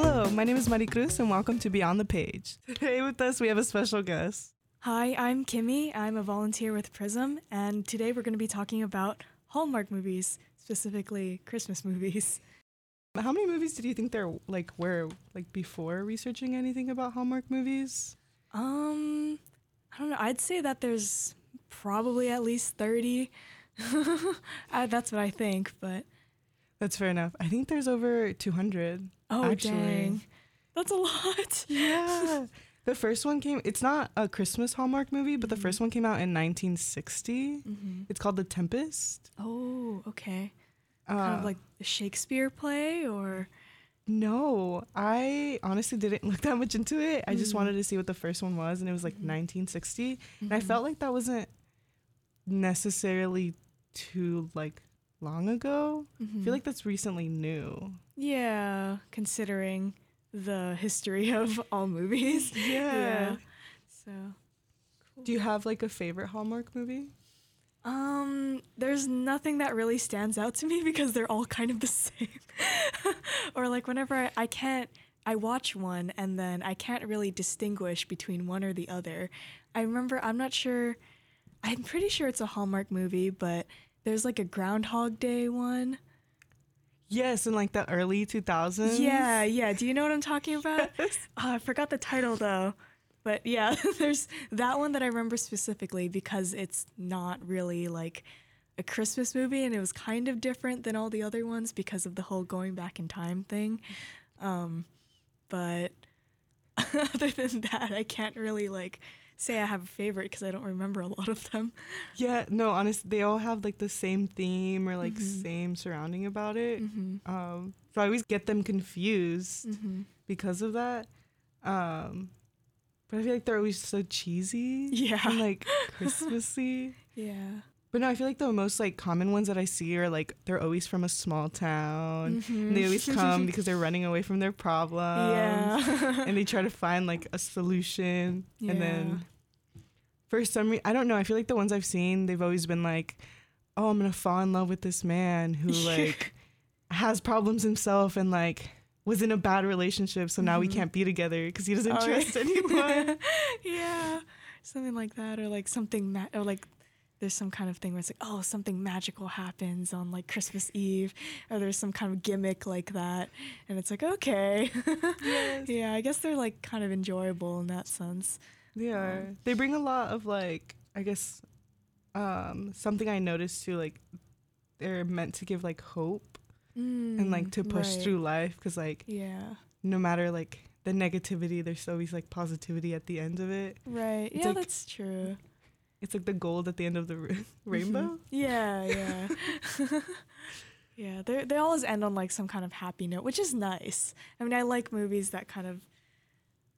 Hello, my name is Mari Cruz, and welcome to Beyond the Page. Today with us we have a special guest. Hi, I'm Kimmy. I'm a volunteer with Prism, and today we're going to be talking about Hallmark movies, specifically Christmas movies. How many movies did you think there like were like before researching anything about Hallmark movies? Um, I don't know. I'd say that there's probably at least 30. uh, that's what I think, but That's fair enough. I think there's over 200. oh actually. dang. That's a lot. Yeah. the first one came it's not a Christmas Hallmark movie, but the Mhm. first one came out in 1960. hmm It's called The Tempest. Oh, okay. Uh, kind of like a Shakespeare play or No, I honestly didn't look that much into it. I just Mm. wanted to see what the first one was, and it was like Mhm. 1960. And I Mhm. felt like that wasn't necessarily too like long ago. I Mhm. feel like that's recently new. yeah, considering the history of all movies. Yeah. So, cool. Do you have like a favorite Hallmark movie? Um, there's nothing that really stands out to me because they're all kind of the same. or like whenever I, I can't I watch one and then I can't really distinguish between one or the other. I remember I'm not sure I'm pretty sure it's a Hallmark movie, but there's like a Groundhog Day one. Yes, in like the early 2000s. Yeah, yeah. Do you know what I'm talking about? Yes. Oh, I forgot the title though. But yeah, there's that one that I remember specifically because it's not really like a Christmas movie and it was kind of different than all the other ones because of the whole going back in time thing. Um, but other than that, I can't really like say I have a favorite because I don't remember a lot of them. Yeah, no, honestly, they all have like the same theme or like Mhm. same surrounding about it. Mm-hmm. Um, so I always get them confused. Mm-hmm. because of that. Um, but I feel like they're always so cheesy Yeah. and like Christmassy. Yeah. But no, I feel like the most like common ones that I see are like they're always from a small town. And they always come because they're running away from their problem. yeah. And they try to find like a solution. Yeah. And then for some reason, I don't know. I feel like the ones I've seen, they've always been like, oh, I'm going to fall in love with this man who like has problems himself and like was in a bad relationship. So now we Mhm. can't be together because he doesn't Oh, trust yeah. anyone. yeah, something like that, or like something ma- or like there's some kind of thing where it's like, oh, something magical happens on like Christmas Eve, or there's some kind of gimmick like that, and it's like, okay, Yes. yeah, I guess they're like kind of enjoyable in that sense. They are. They bring a lot of like, I guess, um, something I noticed too. Like, they're meant to give like hope and like to push Mm, right. through life because like Yeah, no matter like the negativity, there's always like positivity at the end of it. right. It's yeah, like- that's true. It's like the gold at the end of the ra- rainbow. Mhm. Yeah, yeah. yeah, they they always end on like some kind of happy note, which is nice. I mean, I like movies that kind of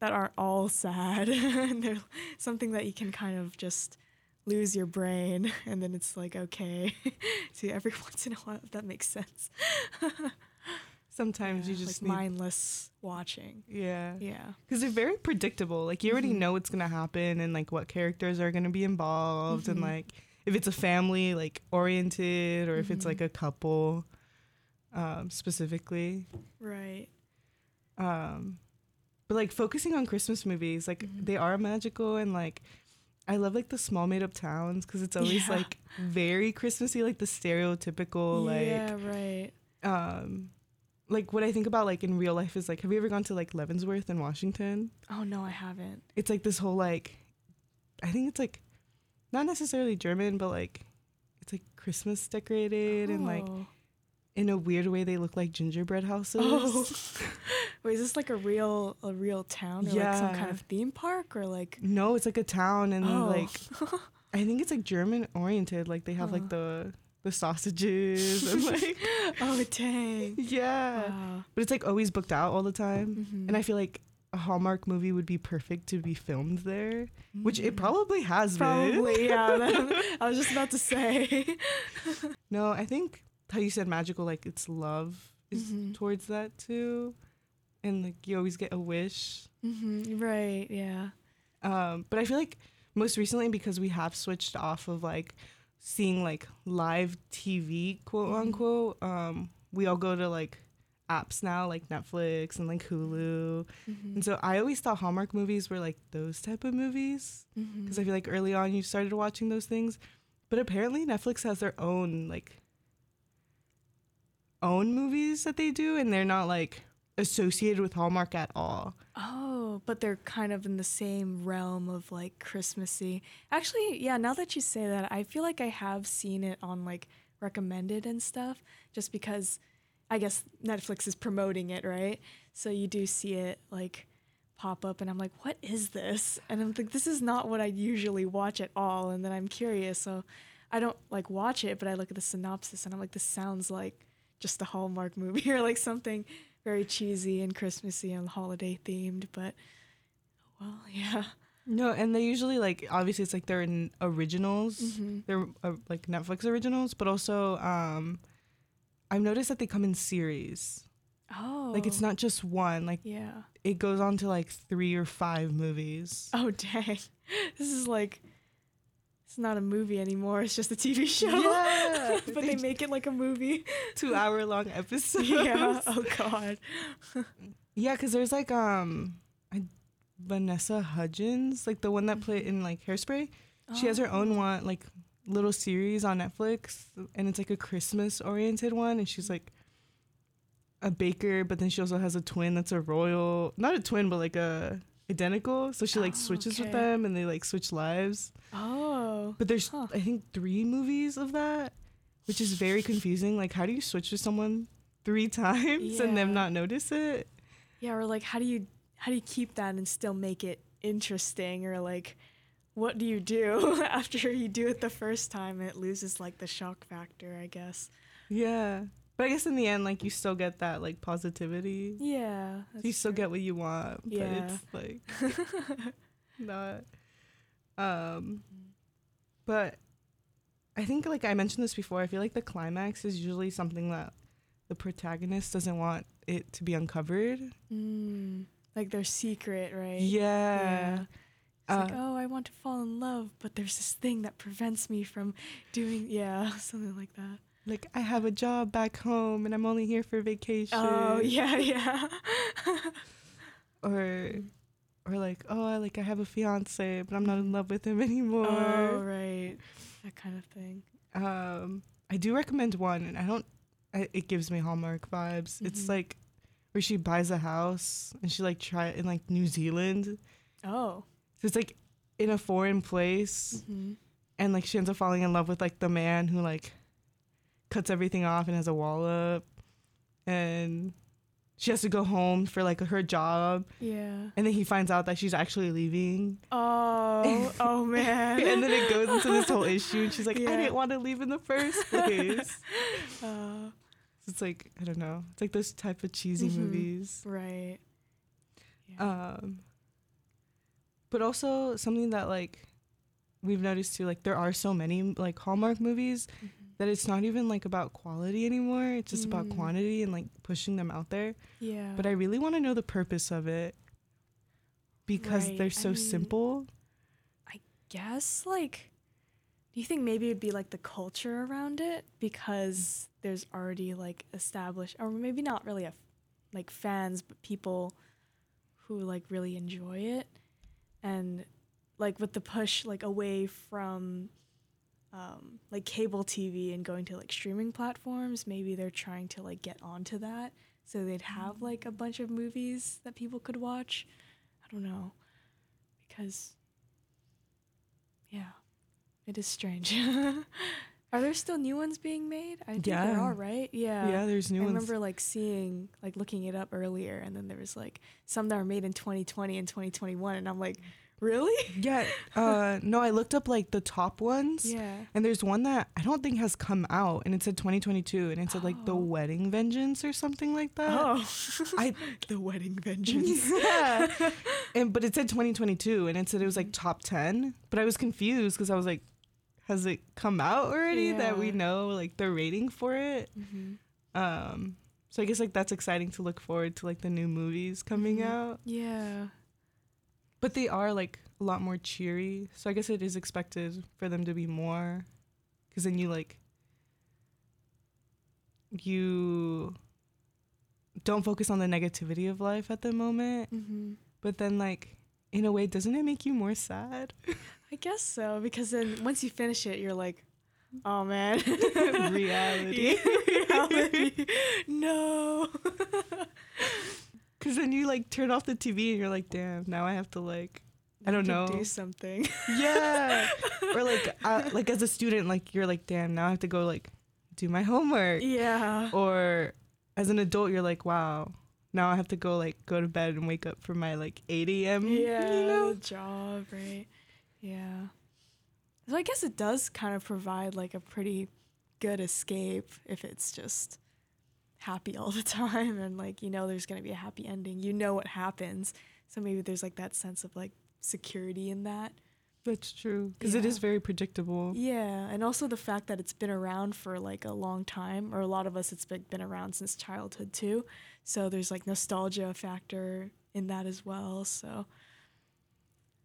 that aren't all sad and they're something that you can kind of just lose your brain and then it's like okay. See, every once in a while if that makes sense. Sometimes Yeah, you just like need, mindless watching. yeah, Yeah. because they're very predictable. Like you already Mhm. know what's gonna happen and like what characters are gonna be involved and Mhm. like if it's a family like oriented or if it's Mhm. like a couple um, specifically. Right. Um, but like focusing on Christmas movies, like Mhm. they are magical and like I love like the small made up towns because it's always Yeah. like very Christmassy, like the stereotypical like yeah, right. um like what I think about like in real life is like have you ever gone to like Leavenworth in Washington? Oh no, I haven't. It's like this whole like I think it's like not necessarily German, but like it's like Christmas decorated and like Oh. in a weird way they look like gingerbread houses. Oh. Wait, is this like a real a real town or like some kind of theme park or like No, it's like a town and oh. like I think it's like German oriented. Like they have Huh. like the the sausages and like oh dang. yeah. Wow. But it's like always booked out all the time. Mhm. And I feel like a Hallmark movie would be perfect to be filmed there, which it Mhm. probably has been. probably yeah. I was just about to say. No, I think how you said magical, like it's love is Mhm. towards that too, and like you always get a wish. hmm Right. Yeah. Um, but I feel like most recently because we have switched off of like seeing like live TV, quote unquote. Um, we all go to like apps now like Netflix and like Hulu. Mhm. And so I always thought Hallmark movies were like those type of movies because I feel like early on you started watching those things, but apparently Netflix has their own like own movies that they do, and they're not like associated with Hallmark at all. Oh, but they're kind of in the same realm of like Christmassy. Actually, yeah, now that you say that, I feel like I have seen it on like recommended and stuff just because I guess Netflix is promoting it, right? So you do see it like pop up and I'm like, "What is this?" And I'm like, "This is not what I usually watch at all." And then I'm curious, so I don't like watch it, but I look at the synopsis and I'm like, "This sounds like just a Hallmark movie or like something very cheesy and Christmassy and holiday themed, but well, yeah. No, and they usually like obviously it's like they're in originals. Mhm. They're uh, like Netflix originals, but also um I've noticed that they come in series. Oh. Like it's not just one. Like Yeah. it goes on to like 3 or 5 movies. Oh dang. This is like it's not a movie anymore. It's just a TV show. Yeah. but they make it like a movie. 2 hour long episodes. yeah. Oh god. Yeah, cuz there's like um I, Vanessa Hudgens, like the one that played in like Hairspray. She has her Oh. own one like little series on Netflix and it's like a Christmas oriented one and she's like a baker but then she also has a twin that's a royal not a twin but like a identical so she like Oh, switches with them and they like switch lives. Oh. but there's Huh. I think 3 movies of that which is very confusing. Like how do you switch with someone 3 times and them not notice it? Yeah, or like how do you how do you keep that and still make it interesting? Or like what do you do after you do it the first time? It loses like the shock factor, I guess. yeah but I guess in the end like you still get that like positivity Yeah. you still get what you want, but Yeah. it's like not. Um, but I think like I mentioned this before. I feel like the climax is usually something that the protagonist doesn't want it to be uncovered. mm, like their secret, right? Yeah. It's like, Uh, oh, I want to fall in love, but there's this thing that prevents me from doing, yeah, something like that. Like I have a job back home and I'm only here for vacation. Oh, yeah, yeah. Or, or like oh I like I have a fiance but I'm not in love with him anymore. oh, right. That kind of thing. Um, I do recommend one, and I don't. I, it gives me Hallmark vibes. It's Mhm. like where she buys a house and she like try it in like New Zealand. Oh. So it's like in a foreign place, hmm and like she ends up falling in love with like the man who like cuts everything off and has a wall up, and she has to go home for like her job, Yeah. and then he finds out that she's actually leaving, Oh, oh man. and then it goes into this whole issue, and she's like, Yeah. I didn't want to leave in the first place. Uh, It's like I don't know. It's like those type of cheesy Mhm. movies. right. Yeah. Um but also something that like we've noticed too like there are so many like Hallmark movies Mhm. That it's not even like about quality anymore. It's just about Mm. quantity and like pushing them out there. Yeah. But I really want to know the purpose of it because Right, they're I so mean- simple. I guess like do you think maybe it'd be like the culture around it because there's already like established or maybe not really a like fans but people who like really enjoy it and like with the push like away from um, like cable TV and going to like streaming platforms maybe they're trying to like get onto that so they'd have like a bunch of movies that people could watch I don't know because yeah, it is strange. are there still new ones being made? I think Yeah. there are, right? Yeah. Yeah, there's new I ones. I remember like seeing, like looking it up earlier, and then there was like some that were made in 2020 and 2021, and I'm like, really? Yeah. Uh no, I looked up like the top ones. Yeah. And there's one that I don't think has come out, and it said 2022, and it said like the Oh. wedding vengeance or something like that. Oh, I the wedding vengeance. yeah, and but it said 2022, and it said it was like top 10. But I was confused because I was like, has it come out already that we know like the rating for it? hmm Um, so I guess like that's exciting to look forward to like the new movies coming Mhm. out. Yeah. But they are like a lot more cheery, so I guess it is expected for them to be more, because then you like you don't focus on the negativity of life at the moment. Mm-hmm. But then, like, in a way, doesn't it make you more sad? I guess so because then once you finish it, you're like, oh man, Reality. reality, no. Because then you like turn off the TV and you're like, damn, now I have to like, I don't know. do something. yeah. or like, uh, like as a student, like you're like, damn, now I have to go like do my homework. yeah. Or as an adult, you're like, wow, now I have to go like go to bed and wake up for my like 8 a.m. Yeah. You know? Job, right? Yeah. So I guess it does kind of provide like a pretty good escape if it's just happy all the time and like you know there's going to be a happy ending. You know what happens. So maybe there's like that sense of like security in that. That's true. Because it Yeah. is very predictable. Yeah, and also the fact that it's been around for like a long time, or a lot of us, it's been, been around since childhood too. So there's like nostalgia factor in that as well. So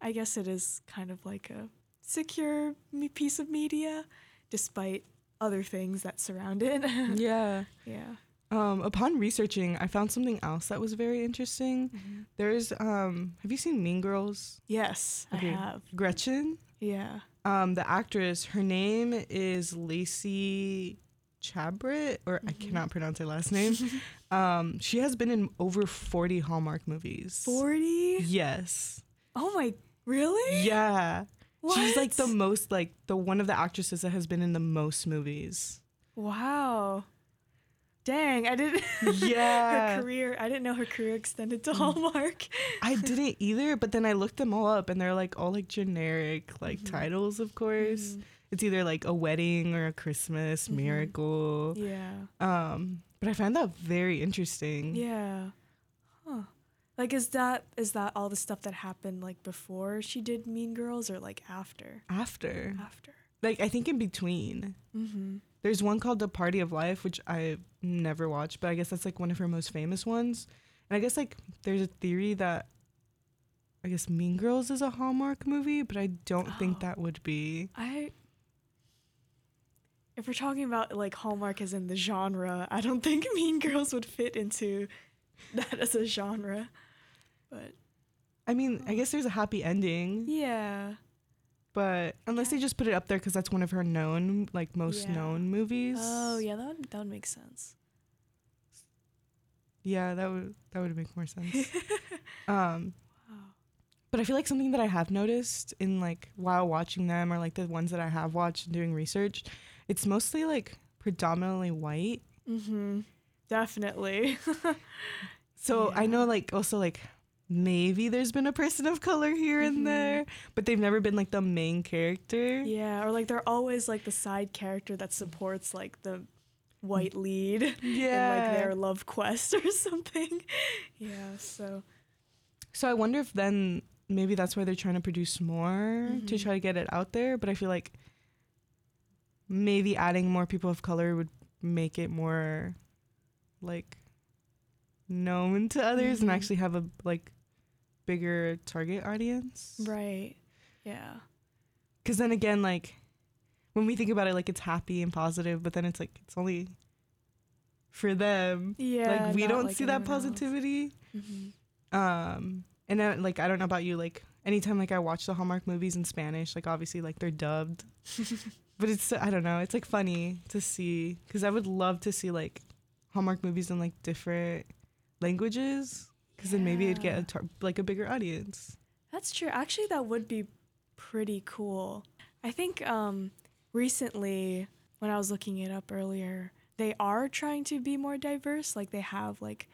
I guess it is kind of like a secure me- piece of media, despite other things that surround it. yeah. yeah. Um, upon researching, I found something else that was very interesting. There's, um, have you seen Mean Girls? Yes, Okay. I have. Gretchen, Yeah. um, the actress, her name is Lacey Chabrit, or I Mhm. cannot pronounce her last name. um, she has been in over 40 Hallmark movies. 40? Yes. Oh my, really? Yeah. What? She's like the most, like, the one of the actresses that has been in the most movies. Wow. Dang, I didn't. Yeah. her career. I didn't know her career extended Mm. to Hallmark. I didn't either, but then I looked them all up and they're like all like generic like Mhm. titles, of course. Mhm. It's either like a wedding or a Christmas Mhm. miracle. Yeah. Um, but I found that very interesting. Yeah. Huh. Like is that is that all the stuff that happened like before she did Mean Girls or like after? After. After. Like I think in between. Mm-hmm. There's one called The Party of Five, which I've never watched, but I guess that's like one of her most famous ones. And I guess like there's a theory that I guess Mean Girls is a Hallmark movie, but I don't think Oh. that would be. I if we're talking about like Hallmark as in the genre, I don't think Mean Girls would fit into that as a genre. But I mean, I oh. guess there's a happy ending. yeah. But unless they just put it up there because that's one of her known, like most Yeah. known movies. Oh yeah, that would that would make sense. Yeah, that would that would make more sense. um, Wow. but I feel like something that I have noticed in like while watching them or like the ones that I have watched and doing research, it's mostly like predominantly white. Mm-hmm. Definitely. So I know like also like maybe there's been a person of color here Mhm. and there, but they've never been like the main character. Yeah, or like they're always like the side character that supports like the white lead in like their love quest or something. Yeah, so So I wonder if then maybe that's why they're trying to produce more to Mhm. try to get it out there. But I feel like maybe adding more people of color would make it more like known to others and Mhm. actually have a like bigger target audience. right. Yeah. Because then again, like when we think about it, like it's happy and positive, but then it's like it's only for them. Yeah. like we don't like, see that positivity. Mhm. Um, and then, like I don't know about you, like anytime like I watch the Hallmark movies in Spanish, like obviously like they're dubbed, but it's I don't know, it's like funny to see because I would love to see like Hallmark movies in like different languages because then maybe it'd get a tar- like a bigger audience. That's true. Actually, that would be pretty cool. I think um, recently, when I was looking it up earlier, they are trying to be more diverse. Like they have like,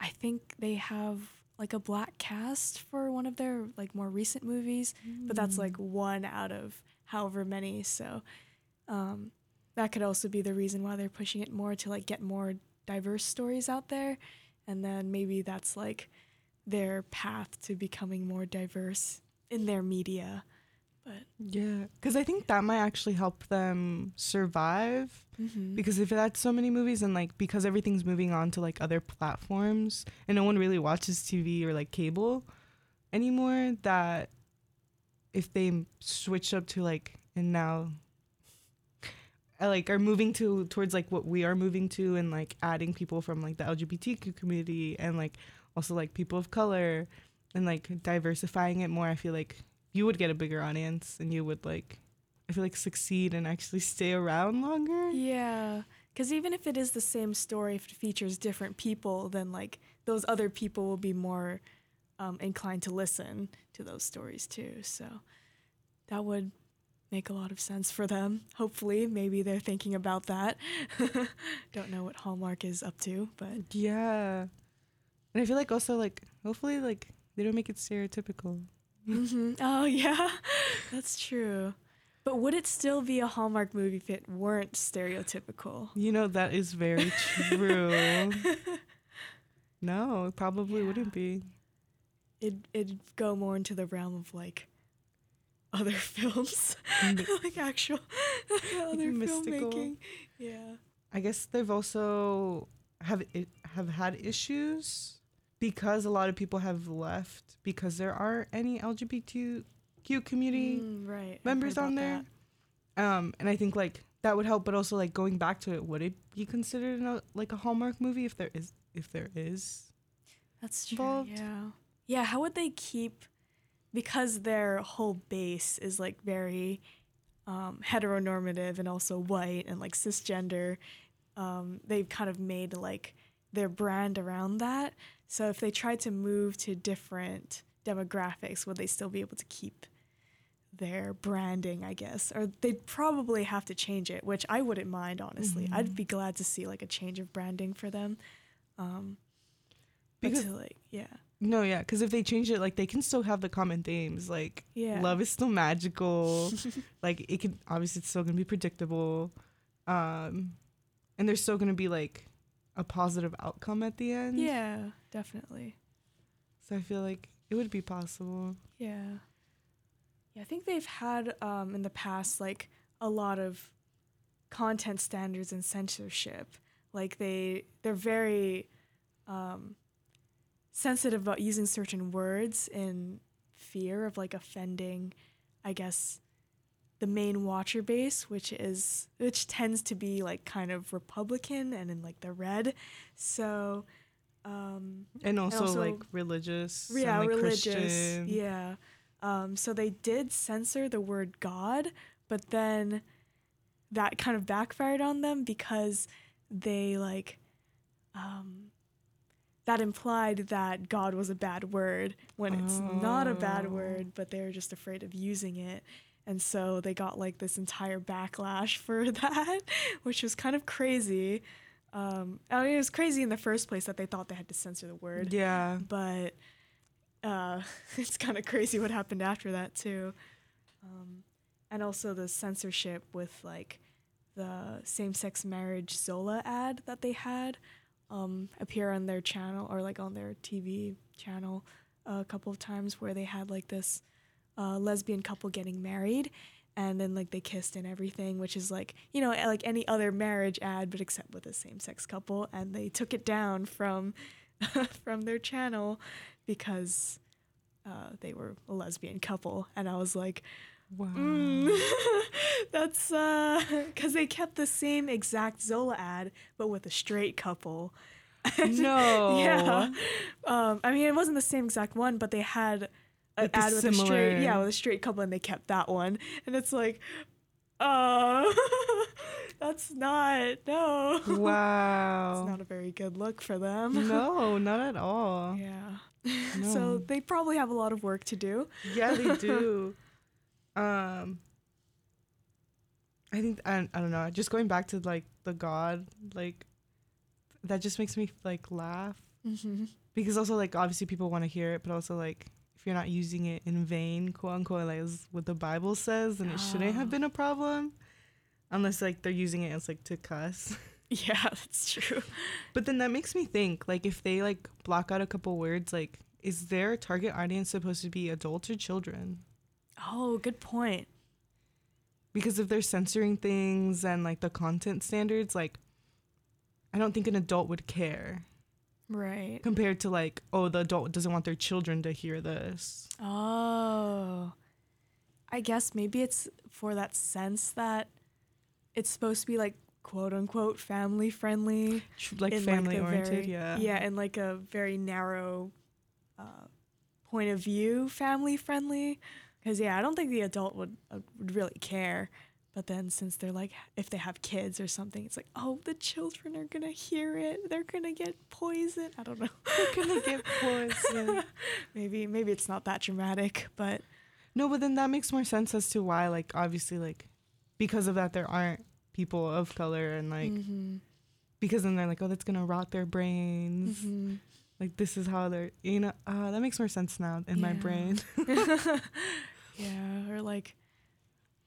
I think they have like a black cast for one of their like more recent movies, but that's like one out of however many. So um, that could also be the reason why they're pushing it more to like get more diverse stories out there, and then maybe that's like their path to becoming more diverse in their media. But yeah, because I think that might actually help them survive. mhm. Because if that's so many movies and like because everything's moving on to like other platforms and no one really watches TV or like cable anymore, that if they switch up to like and now like are moving to towards like what we are moving to and like adding people from like the LGBTQ community and like also like people of color and like diversifying it more, I feel like you would get a bigger audience and you would like I feel like succeed and actually stay around longer. Yeah. Because even if it is the same story, if it features different people, then like those other people will be more um, inclined to listen to those stories too. So that would make a lot of sense for them. Hopefully, maybe they're thinking about that. Don't know what Hallmark is up to, but Yeah. And I feel like also like hopefully like they don't make it stereotypical. Mhm. oh yeah, that's true. But would it still be a Hallmark movie if it weren't stereotypical? You know that is very true. no, it probably Yeah. wouldn't be. It it'd go more into the realm of like other films, like actual other mystical. filmmaking. Yeah. I guess they've also have have had issues because a lot of people have left because there aren't any LGBTQ community Mm, right. Members on there. that. Um, and I think like that would help, but also like going back to it, would it be considered an, like a Hallmark movie if there is if there is? That's true. involved. Yeah. Yeah. How would they keep because their whole base is like very um, heteronormative and also white and like cisgender. Um, they've kind of made like their brand around that. So if they tried to move to different demographics, would they still be able to keep their branding? I guess, or they'd probably have to change it, which I wouldn't mind honestly. I'd Mhm. be glad to see like a change of branding for them. Um, Because to, like yeah, no, yeah, because if they change it, like they can still have the common themes, like yeah, love is still magical, like it can obviously it's still gonna be predictable, um, and there's still gonna be like a positive outcome at the end. yeah, definitely. So I feel like it would be possible. Yeah. Yeah, I think they've had um, in the past like a lot of content standards and censorship. Like they they're very um, sensitive about using certain words in fear of like offending, I guess, the main watcher base, which is which tends to be like kind of Republican and in like the red. So um, And also, also- like religious. and, yeah, like, religious. Christian. Yeah. Um, so they did censor the word God, but then that kind of backfired on them because they like um, that implied that God was a bad word when it's not a bad Oh. word, but they were just afraid of using it. And so they got like this entire backlash for that, which was kind of crazy. Um, I mean, it was crazy in the first place that they thought they had to censor the word Yeah. but uh, it's kind of crazy what happened after that too um, and also the censorship with like the same-sex marriage zola ad that they had um, appear on their channel or like on their tv channel a couple of times where they had like this uh, lesbian couple getting married and then like they kissed and everything which is like you know like any other marriage ad but except with a same-sex couple. And they took it down from from their channel because uh, they were a lesbian couple. And i was like Wow. mm, that's because they kept the same exact zola ad but with a straight couple No. yeah um, i mean it wasn't the same exact one but they had an ad with a straight yeah with a straight couple and they kept that one and it's like uh that's not no Wow. it's not a very good look for them no, not at all. yeah No. so they probably have a lot of work to do Yeah, they do. Um, I think I, I don't know. Just going back to like the God, like that just makes me like laugh mm-hmm. because also like obviously people want to hear it, but also like if you're not using it in vain, quote unquote, like is what the Bible says, then it shouldn't have Oh. been a problem, unless like they're using it as like to cuss. yeah that's true But then that makes me think like if they like block out a couple words, like is their target audience supposed to be adults or children? Oh good point because if they're censoring things and like the content standards like i don't think an adult would care right compared to like oh the adult doesn't want their children to hear this oh i guess maybe it's for that sense that it's supposed to be like quote unquote family friendly. Like family the oriented, very- yeah. Yeah, and like a very narrow uh, point of view, family friendly. Because yeah, I don't think the adult would uh, would really care. But then since they're like, if they have kids or something, it's like, oh, the children are gonna hear it. They're gonna get poisoned. I don't know. They're gonna get poisoned. maybe maybe it's not that dramatic, but No, but then that makes more sense as to why, like, obviously, like, because of that, there aren't people of color, and like, Mhm. because then they're like, oh, that's gonna rot their brains. Mhm. Like, this is how they're, you know, uh, that makes more sense now in my brain. yeah, or like,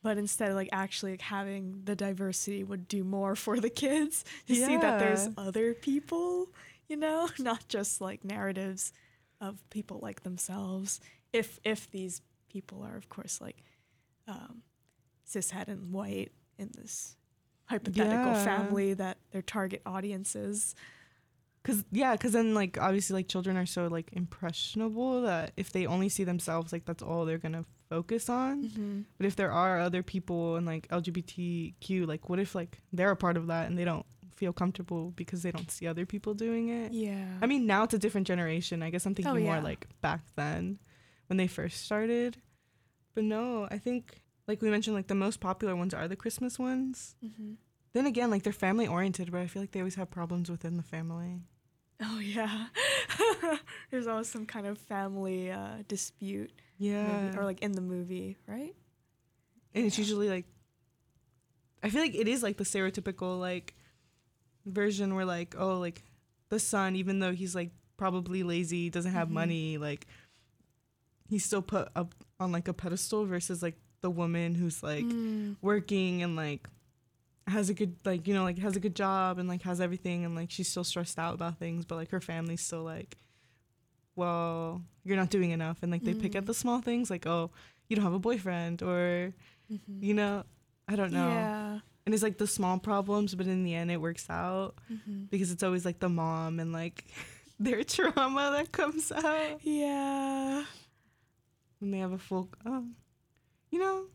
but instead of like actually like, having the diversity would do more for the kids to see that there's other people, you know, not just like narratives of people like themselves. If if these people are, of course, like um, cishet and white in this hypothetical Yeah. family that their target audience is. Cause yeah, cause then like obviously like children are so like impressionable that if they only see themselves like that's all they're gonna focus on. Mm-hmm. But if there are other people and like LGBTQ, like what if like they're a part of that and they don't feel comfortable because they don't see other people doing it? Yeah. I mean now it's a different generation. I guess I'm thinking Oh, more like back then when they first started. But no, I think like we mentioned like the most popular ones are the Christmas ones. mm-hmm. Then again, like they're family oriented, but I feel like they always have problems within the family. Oh yeah. There's always some kind of family uh, dispute, Yeah. or like in the movie, right? and it's usually like i feel like it is like the stereotypical like version where like oh like the son even though he's like probably lazy doesn't have Mhm. money like he's still put up on like a pedestal versus like the woman who's like Mm. working and like has a good like you know like has a good job and like has everything and like she's still stressed out about things but like her family's still like well you're not doing enough and like they pick at the small things like oh you don't have a boyfriend or Mhm. you know i don't know Yeah. and it's like the small problems but in the end it works out hmm because it's always like the mom and like their trauma that comes out Yeah. when they have a full oh you know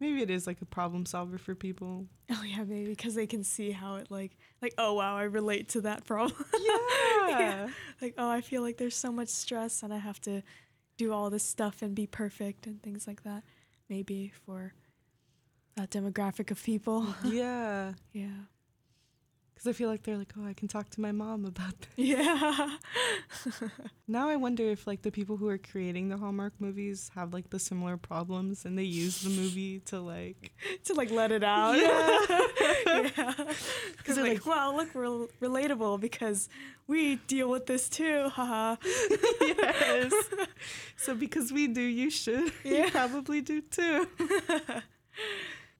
maybe it is like a problem solver for people Oh yeah, maybe because they can see how it like like oh wow, I relate to that problem. yeah like oh, I feel like there's so much stress and I have to do all this stuff and be perfect and things like that. Maybe for that demographic of people. yeah yeah. Because i feel like they're like oh i can talk to my mom about this Yeah. now i wonder if like the people who are creating the hallmark movies have like the similar problems and they use the movie to like to like let it out. Yeah. yeah. Because they're like, wow, look, we're relatable because we deal with this too. Haha. yes. So because we do, you should. Yeah. You probably do too.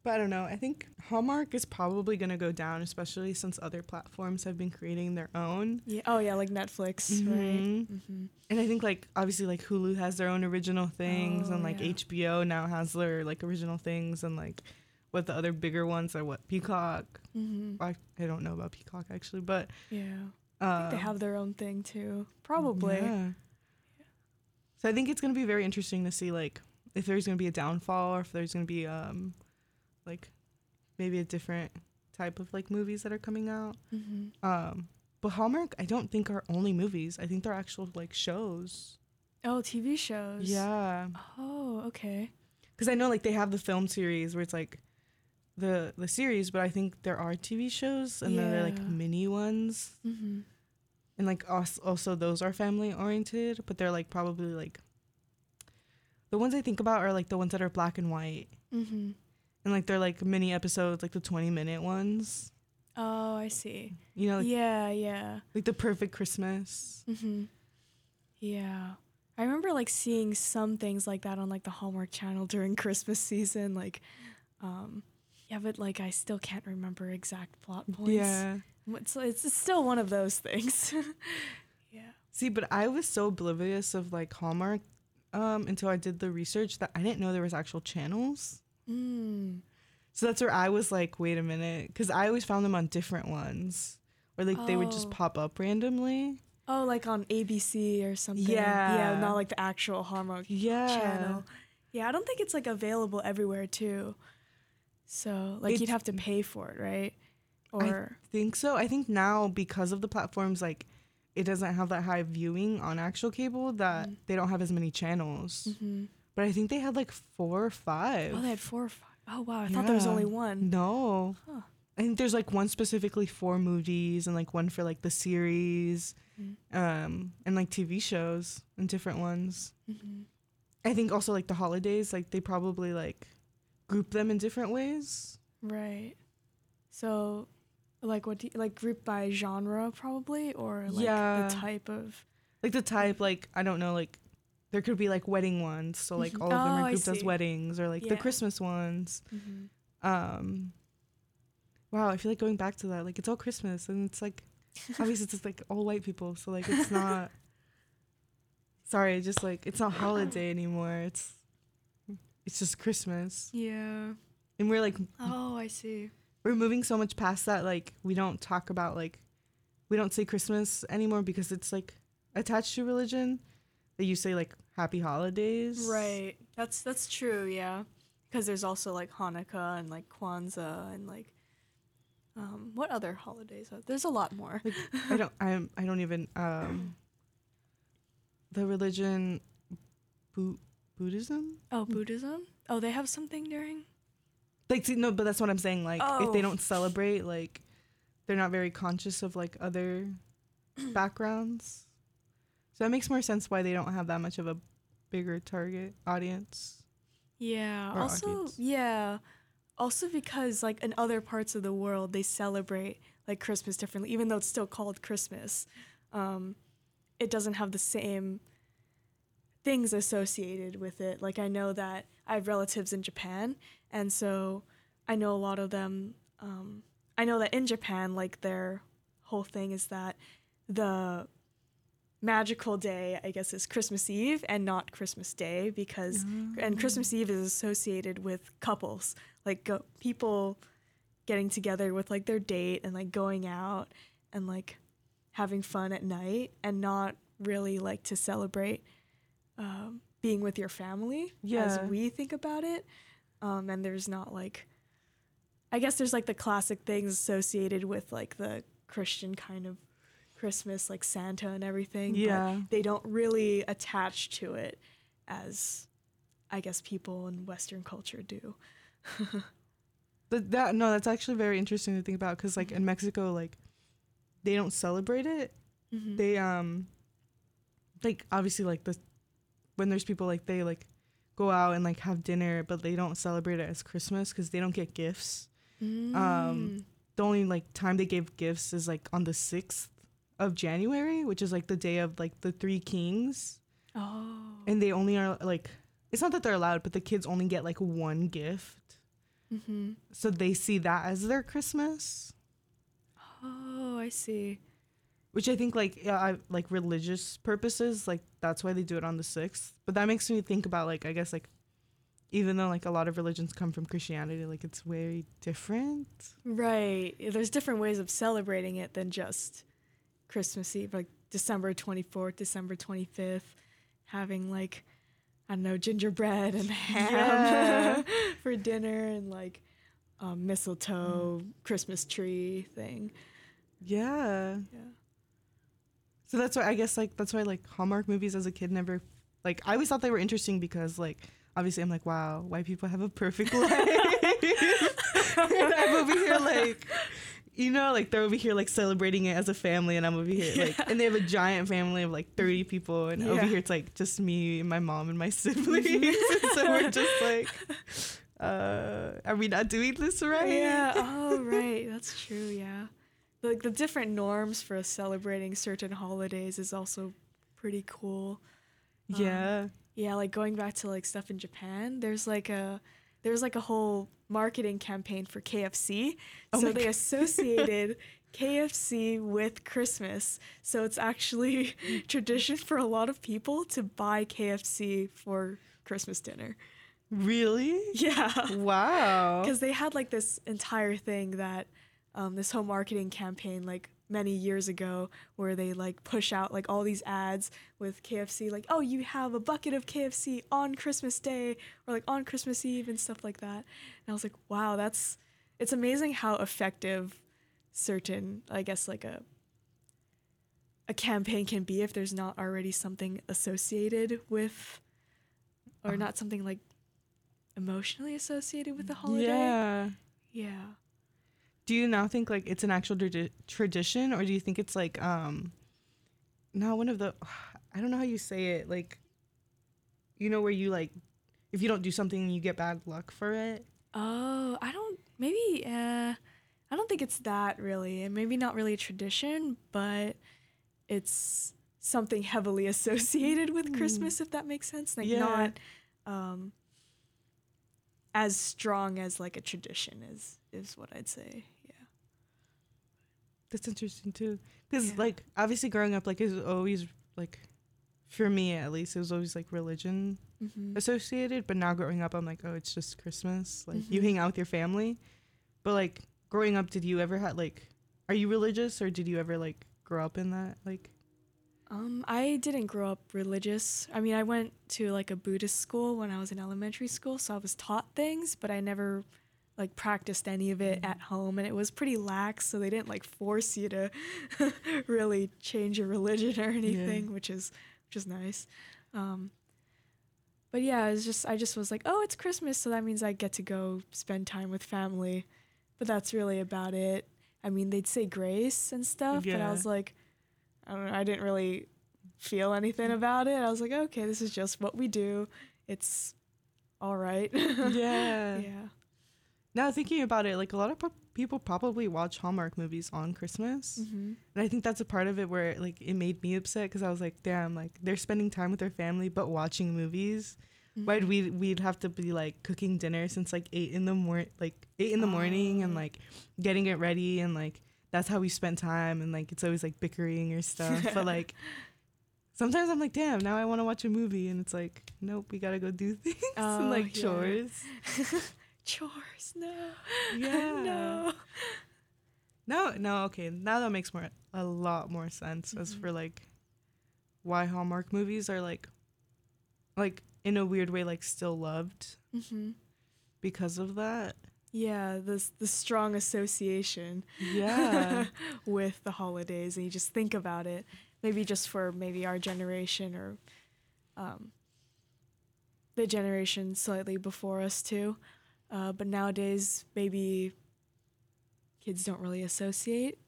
But I don't know. I think Hallmark is probably going to go down, especially since other platforms have been creating their own. Yeah. Oh yeah, like Netflix, right? Mhm. Mm-hmm. And I think like obviously like Hulu has their own original things, Oh, and like yeah. HBO now has their like original things, and like what the other bigger ones are what Peacock. Mm-hmm. I, I don't know about Peacock actually, but Yeah. uh, they have their own thing too. Probably. Yeah. So I think it's gonna be very interesting to see like if there's gonna be a downfall or if there's gonna be um like maybe a different type of like movies that are coming out. Mm-hmm. Um but Hallmark I don't think are only movies. I think they're actual like shows. Oh, TV shows. Yeah. Oh, okay. Cuz I know like they have the film series where it's like the the series, but I think there are TV shows and then they're like mini ones. Mm-hmm. and like also, also those are family oriented but they're like probably like the ones i think about are like the ones that are black and white Mm-hmm. And like they're like mini episodes like the 20 minute ones Oh, I see. you know like, yeah, yeah. like the perfect christmas Mm-hmm. Yeah. I remember like seeing some things like that on like the Hallmark channel during Christmas season. Like, um, yeah, but like I still can't remember exact plot points. yeah It's, it's, it's still one of those things. yeah. see but i was so oblivious of like hallmark um until i did the research that i didn't know there was actual channels Mm. so that's where i was like wait a minute because i always found them on different ones or like they would just Oh. pop up randomly Oh, like on ABC or something. Yeah. Yeah, not like the actual Hallmark yeah channel. Yeah, I don't think it's like available everywhere too. So like It's- you'd have to pay for it, right? Or I think so. I think now because of the platforms, like it doesn't have that high viewing on actual cable that Mhm. they don't have as many channels. Mhm. But I think they had like four or five. oh, they had four or five. Oh wow, I thought there was only one. No. Huh. I think there's like one specifically for movies and like one for like the series Mhm. um and like TV shows and different ones. Mhm. I think also like the holidays like they probably like group them in different ways. Right. So, like what? Do you, like group by genre probably, or like Yeah. the type of. Like the type like I don't know like there could be like wedding ones so like Mhm. all of them Oh, are grouped as weddings or like the Christmas ones. Um Wow, I feel like going back to that like it's all Christmas and it's like obviously it's just like all white people so like it's not sorry just like it's not holiday anymore it's it's just christmas Yeah. and we're like Oh, I see. we're moving so much past that like we don't talk about like we don't say christmas anymore because it's like attached to religion that you say like happy holidays Right. That's that's true. Yeah. Because there's also like Hanukkah and like Kwanzaa and like. Um, what other holidays? Are, there's a lot more. like i don't i'm i don't even um the religion Bu- buddhism Oh, Buddhism. Oh, they have something during. like see, no but that's what i'm saying like if they Oh. don't celebrate like they're not very conscious of like other backgrounds so that makes more sense why they don't have that much of a bigger target audience Yeah. Or also, audience. yeah. Also because like in other parts of the world they celebrate like Christmas differently, even though it's still called Christmas. Um, it doesn't have the same things associated with it. Like I know that I have relatives in Japan, and so I know a lot of them. Um, I know that in Japan, like their whole thing is that the magical day, I guess, is Christmas Eve and not Christmas Day because and Christmas Eve is associated with couples, like go, people getting together with like their date and like going out and like having fun at night and not really like to celebrate um, being with your family Yeah. as we think about it. Um, and there's not like, I guess there's like the classic things associated with like the Christian kind of Christmas, like Santa and everything. Yeah. they don't really attach to it as I guess people in Western culture do. But that no, that's actually very interesting to think about because like in Mexico, like they don't celebrate it. Mm-hmm. They um, like obviously like the when there's people like they like go out and like have dinner, but they don't celebrate it as Christmas because they don't get gifts. Mm. um, The only like time they gave gifts is like on the sixth of January, which is like the day of like the three kings, oh. and they only are like it's not that they're allowed, but the kids only get like one gift. mm-hmm. So they see that as their Christmas. Oh, I see. which I think like yeah, I, like religious purposes, like that's why they do it on the sixth. But that makes me think about like I guess like even though like a lot of religions come from Christianity, like it's very different. Right. There's different ways of celebrating it than just Christmas Eve, like December 24th, December 25th, having like, I don't know, gingerbread and ham Yeah. for dinner and like um, mistletoe, Christmas tree thing. Yeah. Yeah. So that's why I guess like that's why like Hallmark movies as a kid never like I always thought they were interesting because like obviously I'm like wow white people have a perfect life. and I'm over here like you know like they're over here like celebrating it as a family and I'm over here like and they have a giant family of like 30 people and over here it's like just me and my mom and my siblings. so we're just like uh are we not doing this right? Yeah. Oh, right. That's true. Yeah. Like the different norms for celebrating certain holidays is also pretty cool. Yeah. Yeah, like going back to like stuff in Japan, there's like a there's like a whole marketing campaign for KFC. Oh so they God. associated KFC with Christmas. So it's actually tradition for a lot of people to buy KFC for Christmas dinner. Really? Yeah. Wow. Because they had like this entire thing that um, this whole marketing campaign like many years ago where they like push out like all these ads with KFC like oh you have a bucket of KFC on Christmas Day or like on Christmas Eve and stuff like that. And I was like wow that's it's amazing how effective certain I guess like a a campaign can be if there's not already something associated with or Uh-huh. not something like emotionally associated with the holiday. Yeah. Yeah. Do you now think like it's an actual tradi- tradition, or do you think it's like um, not one of the? I don't know how you say it. Like, you know, where you like, if you don't do something, you get bad luck for it. Oh, I don't. Maybe. Uh, I don't think it's that really, and maybe not really a tradition, but it's something heavily associated with Mm. Christmas, if that makes sense. Like Yeah. not um, as strong as like a tradition is is what I'd say. Yeah. That's interesting too, because Yeah. like obviously growing up, like it was always like, for me at least, it was always like religion Mm-hmm. associated. But now growing up, I'm like, oh, it's just Christmas. Like you Mhm. hang out with your family, but like growing up, did you ever had like, are you religious or did you ever like grow up in that like? Um, I didn't grow up religious. I mean, I went to like a Buddhist school when I was in elementary school, so I was taught things, but I never like practiced any of it at home and it was pretty lax, so they didn't like force you to really change your religion or anything, which is which is nice. Um, but yeah, it's just I just was like, "Oh, it's Christmas, so that means I get to go spend time with family." But that's really about it. I mean, they'd say grace and stuff, but I was like I don't know, I didn't really feel anything about it. I was like, okay, this is just what we do. It's all right. Yeah. yeah. Now thinking about it, like a lot of pro- people probably watch Hallmark movies on Christmas, Mm-hmm. and I think that's a part of it where like it made me upset because I was like, damn, like they're spending time with their family but watching movies. Mm-hmm. Why'd we we'd have to be like cooking dinner since like eight in the morning, like eight in the morning, and Oh. like getting it ready, and like that's how we spent time, and like it's always like bickering or stuff. but like sometimes I'm like, damn, now I want to watch a movie, and it's like, nope, we gotta go do things Oh, and like yeah. chores. Chores, no. Yeah. no. No, no, okay. Now that makes more a lot more sense as Mhm. for like why Hallmark movies are like like in a weird way like still loved Mm-hmm. because of that. Yeah, this the strong association Yeah. with the holidays, and you just think about it. Maybe just for maybe our generation or um, the generation slightly before us too. Uh, but nowadays, maybe kids don't really associate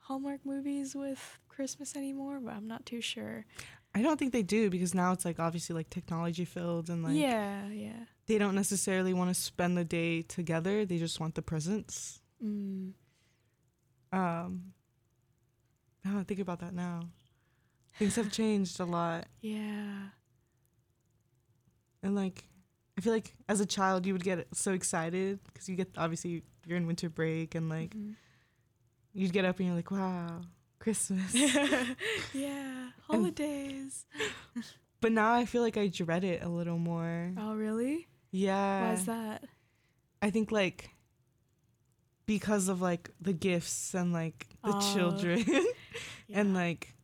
Hallmark movies with Christmas anymore. But I'm not too sure. I don't think they do because now it's like obviously like technology filled and like yeah, yeah. they don't necessarily want to spend the day together. They just want the presents. Mm. Um now I think about that now. Things have changed a lot. Yeah. And like, feel like as a child, you would get so excited because you get obviously you're in winter break and like Mhm. you'd get up and you're like, wow, Christmas. yeah. Holidays. but now I feel like I dread it a little more. oh, really? Yeah. Why is that? I think like because of like the gifts and like the Oh. children and like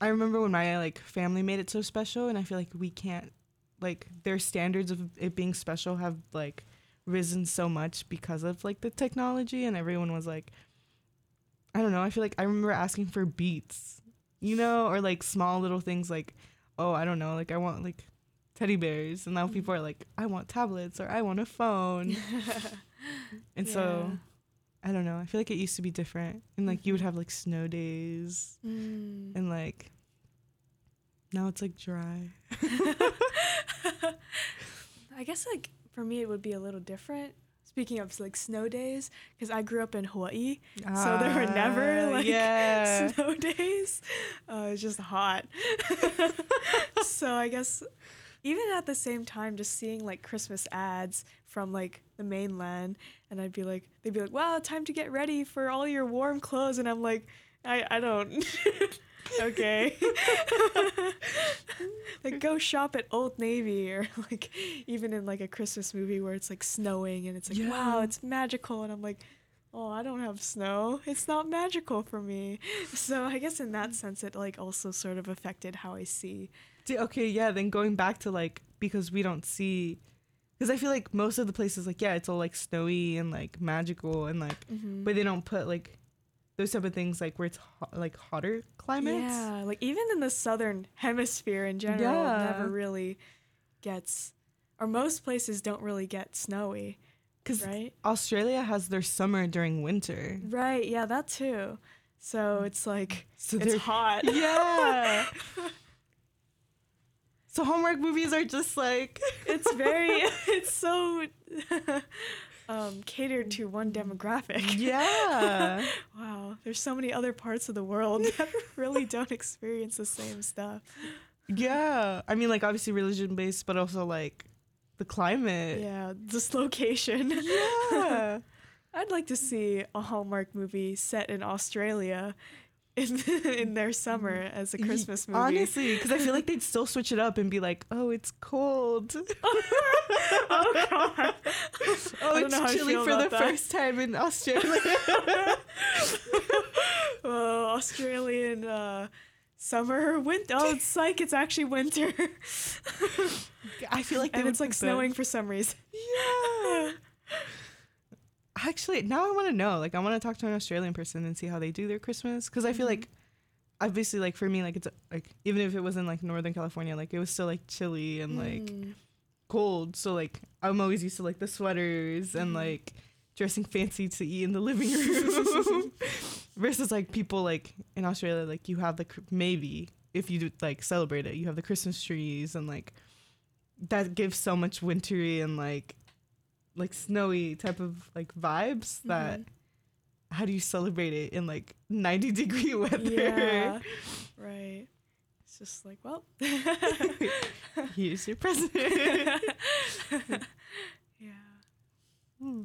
I remember when my like family made it so special and I feel like we can't like their standards of it being special have like risen so much because of like the technology and everyone was like I don't know, I feel like I remember asking for beats, you know, or like small little things like oh, I don't know, like I want like teddy bears and now Mhm. people are like I want tablets or I want a phone. And so I don't know. I feel like it used to be different. And like you would Mhm. have like snow days Mm. and like now it's like dry. I guess like for me it would be a little different. Speaking of like snow days, because I grew up in Hawaii, so there were never Ah, like yeah. snow days. Uh, it's just hot. so I guess even at the same time, just seeing like Christmas ads from like the mainland, and I'd be like, they'd be like, "Wow, time to get ready for all your warm clothes," and I'm like, I I don't. Okay. like go shop at Old Navy or like even in like a Christmas movie where it's like snowing and it's like wow it's magical and I'm like oh, I don't have snow. It's not magical for me. So I guess in that sense, it like also sort of affected how I see. Okay, yeah. Then going back to like because we don't see, because I feel like most of the places like yeah, it's all like snowy and like magical and like, Mm-hmm. but they don't put like those type of things like where it's hot, like hotter climates. Yeah, like even in the southern hemisphere in general, Yeah. never really gets, or most places don't really get snowy, Because right? Australia has their summer during winter, Right. Yeah, that too. So it's like so it's hot. yeah. so Hallmark movies are just like it's very. It's so. Um, catered to one demographic. yeah. Wow, there's so many other parts of the world that really don't experience the same stuff. Yeah. I mean, like, obviously religion based, but also, like, the climate. Yeah, this location. Yeah. I'd like to see a Hallmark movie set in Australia in in their summer as a Christmas movie. Honestly, because I feel like they'd still switch it up and be like, oh, it's cold. oh god. Oh, I don't know how I it's chilly for the that. first time in Australia. Oh, Australian uh, summer, winter. Oh, it's like it's actually winter, I feel like and it's like snowing for some reason. Yeah. Actually, now I want to know. Like, I want to talk to an Australian person and see how they do their Christmas. Because I feel Mhm. like, obviously, like for me, like it's like even if it was in like Northern California, like it was still like chilly and like Mm. cold. So like I'm always used to like the sweaters and Mhm. like dressing fancy to eat in the living room. Versus like people like in Australia, like you have the maybe if you do, like celebrate it, you have the Christmas trees and like that gives so much wintry and like like snowy type of like vibes that Mhm. how do you celebrate it in like 90 degree weather? Yeah. Right. It's just like, well. Here's your present. yeah. Hmm.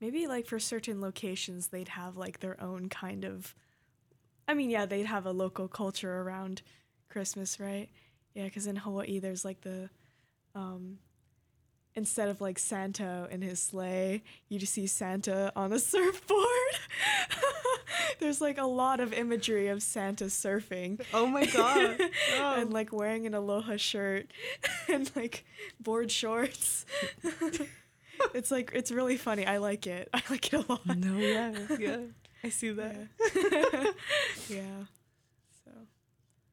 Maybe like for certain locations, they'd have like their own kind of. I mean, yeah, they'd have a local culture around Christmas, right? Yeah, because in Hawaii, there's like the. Um, instead of like Santa in his sleigh, you just see Santa on a surfboard. there's like a lot of imagery of Santa surfing. Oh my god. Oh. and like wearing an aloha shirt and like board shorts. it's like it's really funny. I like it. I like it a lot. no, yeah, yeah. I see that. Yeah. yeah. So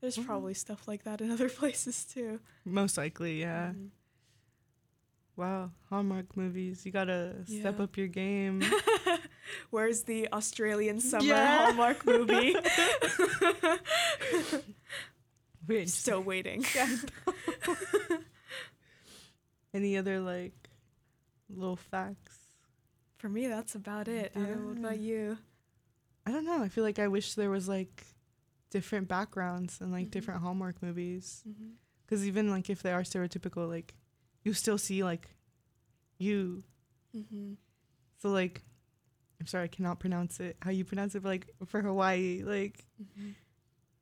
there's Mhm. probably stuff like that in other places too. Most likely, yeah. Mhm. Wow, Hallmark movies. You gotta step up your game. Where's the Australian summer Yeah. Hallmark movie? Wait, Still waiting. any other like little facts? For me, that's about it. I don't know, what about you? I don't know. I feel like I wish there was like different backgrounds and like Mhm. different Hallmark movies. Mm-hmm. Because even like if they are stereotypical, like you still see like you. Mm-hmm. So like, I'm sorry, I cannot pronounce it how you pronounce it, but like for Hawaii, like Mm-hmm.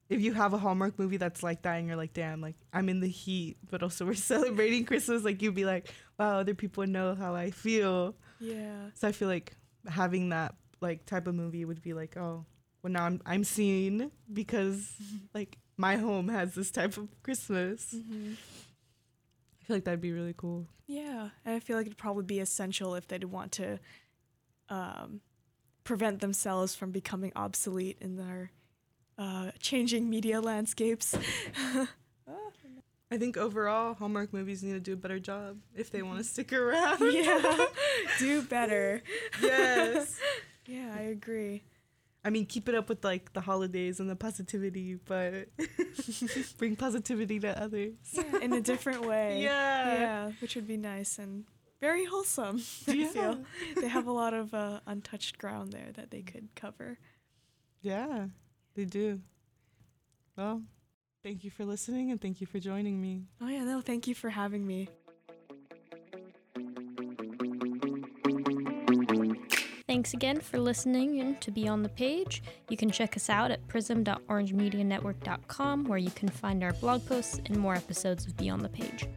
if you have a Hallmark movie that's like that and you're like, damn, like I'm in the heat, but also we're celebrating Christmas, like you'd be like, wow, other people know how I feel. Yeah. So I feel like having that like type of movie would be like, oh, well now I'm I'm seen because like my home has this type of Christmas. Mm-hmm. I feel like that'd be really cool. Yeah, and I feel like it'd probably be essential if they'd want to um, prevent themselves from becoming obsolete in their uh, changing media landscapes. I think overall Hallmark movies need to do a better job if they want to stick around. yeah, do better. yes. Yeah, I agree. I mean, keep it up with like the holidays and the positivity, but bring positivity to others. Yeah, in a different way. Yeah. Yeah, which would be nice and very wholesome. I Yeah. feel they have a lot of uh, untouched ground there that they could cover. Yeah, they do. Well, thank you for listening and thank you for joining me. Oh yeah, no, thank you for having me. Thanks again for listening in to Beyond the Page. You can check us out at prism.orangemedianetwork.com where you can find our blog posts and more episodes of Beyond the Page.